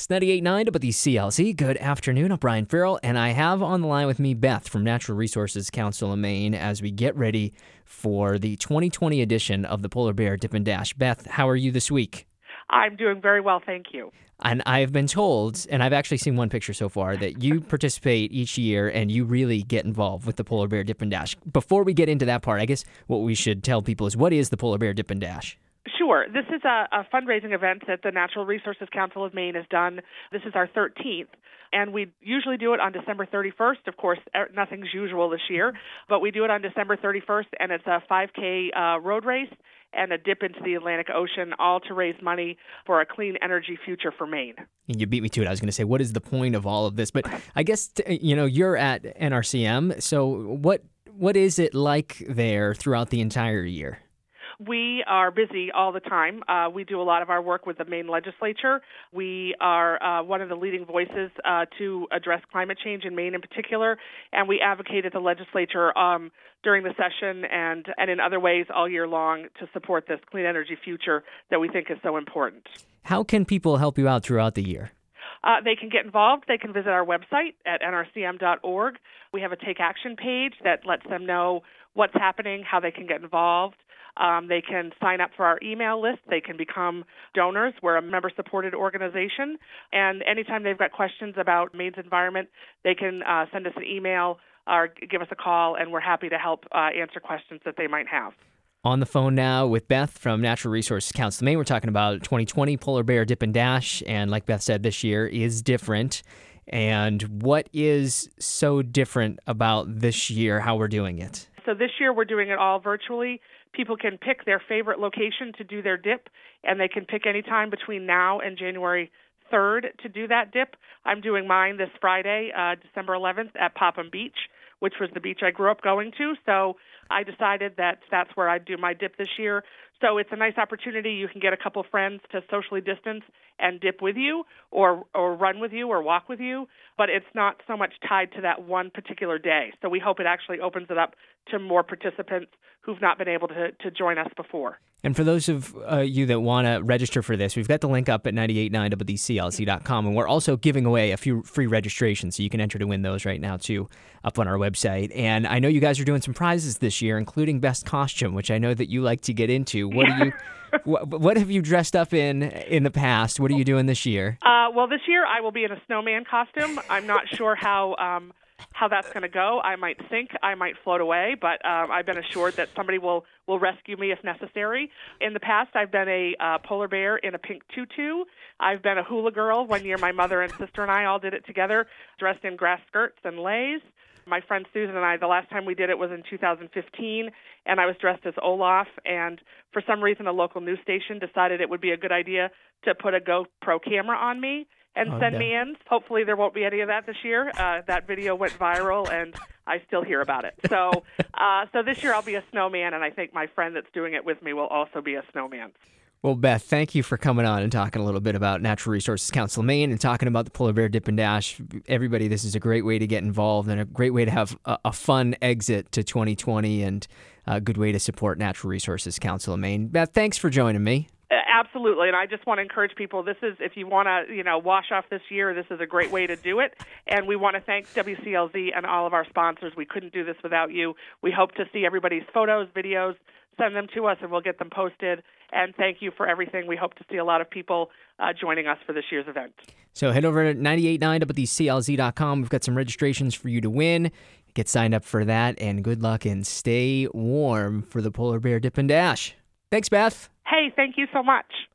It's 98.9 WCLZ. Good afternoon. I'm Brian Farrell, and I have on the line with me Beth from Natural Resources Council of Maine as we get ready for the 2020 edition of the Polar Bear Dip and Dash. Beth, how are you this week? I'm doing very well, thank you. And I've been told, and I've actually seen one picture so far, that you participate each year and you really get involved with the Polar Bear Dip and Dash. Before we get into that part, I guess what we should tell people is what is the Polar Bear Dip and Dash? Sure. This is a, a, fundraising event that the Natural Resources Council of Maine has done. This is our 13th. And we usually do it on December 31st. Of course, er, nothing's usual this year, but we do it on December 31st, and it's a 5K uh, road race and a dip into the Atlantic Ocean, all to raise money for a clean energy future for Maine. And you beat me to it. I was going to say, what is the point of all of this? But I guess you know you're at NRCM, so what what is it like there throughout the entire year? We are busy all the time. Uh, we do a lot of our work with the Maine legislature. We are uh, one of the leading voices uh, to address climate change in Maine in particular, and we advocate at the legislature um, during the session and, and in other ways all year long to support this clean energy future that we think is so important. How can people help you out throughout the year? Uh, they can get involved. They can visit our website at nrcm.org. We have a take action page that lets them know what's happening, how they can get involved. Um, they can sign up for our email list. They can become donors. We're a member supported organization. And anytime they've got questions about Maine's environment, they can uh, send us an email or give us a call, and we're happy to help uh, answer questions that they might have. On the phone now with Beth from Natural Resources Council of Maine. We're talking about 2020 Polar Bear Dip and Dash. And like Beth said, this year is different. And what is so different about this year, how we're doing it? So this year we're doing it all virtually. People can pick their favorite location to do their dip, and they can pick any time between now and January 3rd to do that dip. I'm doing mine this Friday, uh, December 11th, at Popham Beach, which was the beach I grew up going to. So I decided that that's where I'd do my dip this year. So it's a nice opportunity. You can get a couple friends to socially distance and dip with you, or or run with you, or walk with you. But it's not so much tied to that one particular day. So we hope it actually opens it up to more participants who've not been able to, to join us before. And for those of uh, you that want to register for this, we've got the link up at 989wclz.com. And we're also giving away a few free registrations, so you can enter to win those right now, too, up on our website. And I know you guys are doing some prizes this year, including Best Costume, which I know that you like to get into. What do you. what, what, have you dressed up in in the past? What are you doing this year? Uh, well, this year I will be in a snowman costume. I'm not sure how um, how that's going to go. I might sink, I might float away, but um, I've been assured that somebody will will rescue me if necessary. In the past, I've been a uh, polar bear in a pink tutu. I've been a hula girl. One year, my mother and sister and I all did it together, dressed in grass skirts and leis. My friend Susan and I, the last time we did it was in 2015, and I was dressed as Olaf. And for some reason, a local news station decided it would be a good idea to put a GoPro camera on me and oh, send me in. Hopefully, there won't be any of that this year. Uh, that video went viral, and I still hear about it. So, uh, so this year I'll be a snowman, and I think my friend that's doing it with me will also be a snowman. Well, Beth, thank you for coming on and talking a little bit about Natural Resources Council of Maine and talking about the Polar Bear Dip and Dash. Everybody, this is a great way to get involved and a great way to have a, a fun exit to 2020 and a good way to support Natural Resources Council of Maine. Beth, thanks for joining me. Absolutely, and I just want to encourage people. This is if you want to, you know, wash off this year. This is a great way to do it, and we want to thank WCLZ and all of our sponsors. We couldn't do this without you. We hope to see everybody's photos, videos. Send them to us, and we'll get them posted. And thank you for everything. We hope to see a lot of people uh, joining us for this year's event. So head over to 989wclz.com. We've got some registrations for you to win. Get signed up for that, and good luck and stay warm for the Polar Bear Dip and Dash. Thanks, Beth. Hey, thank you so much.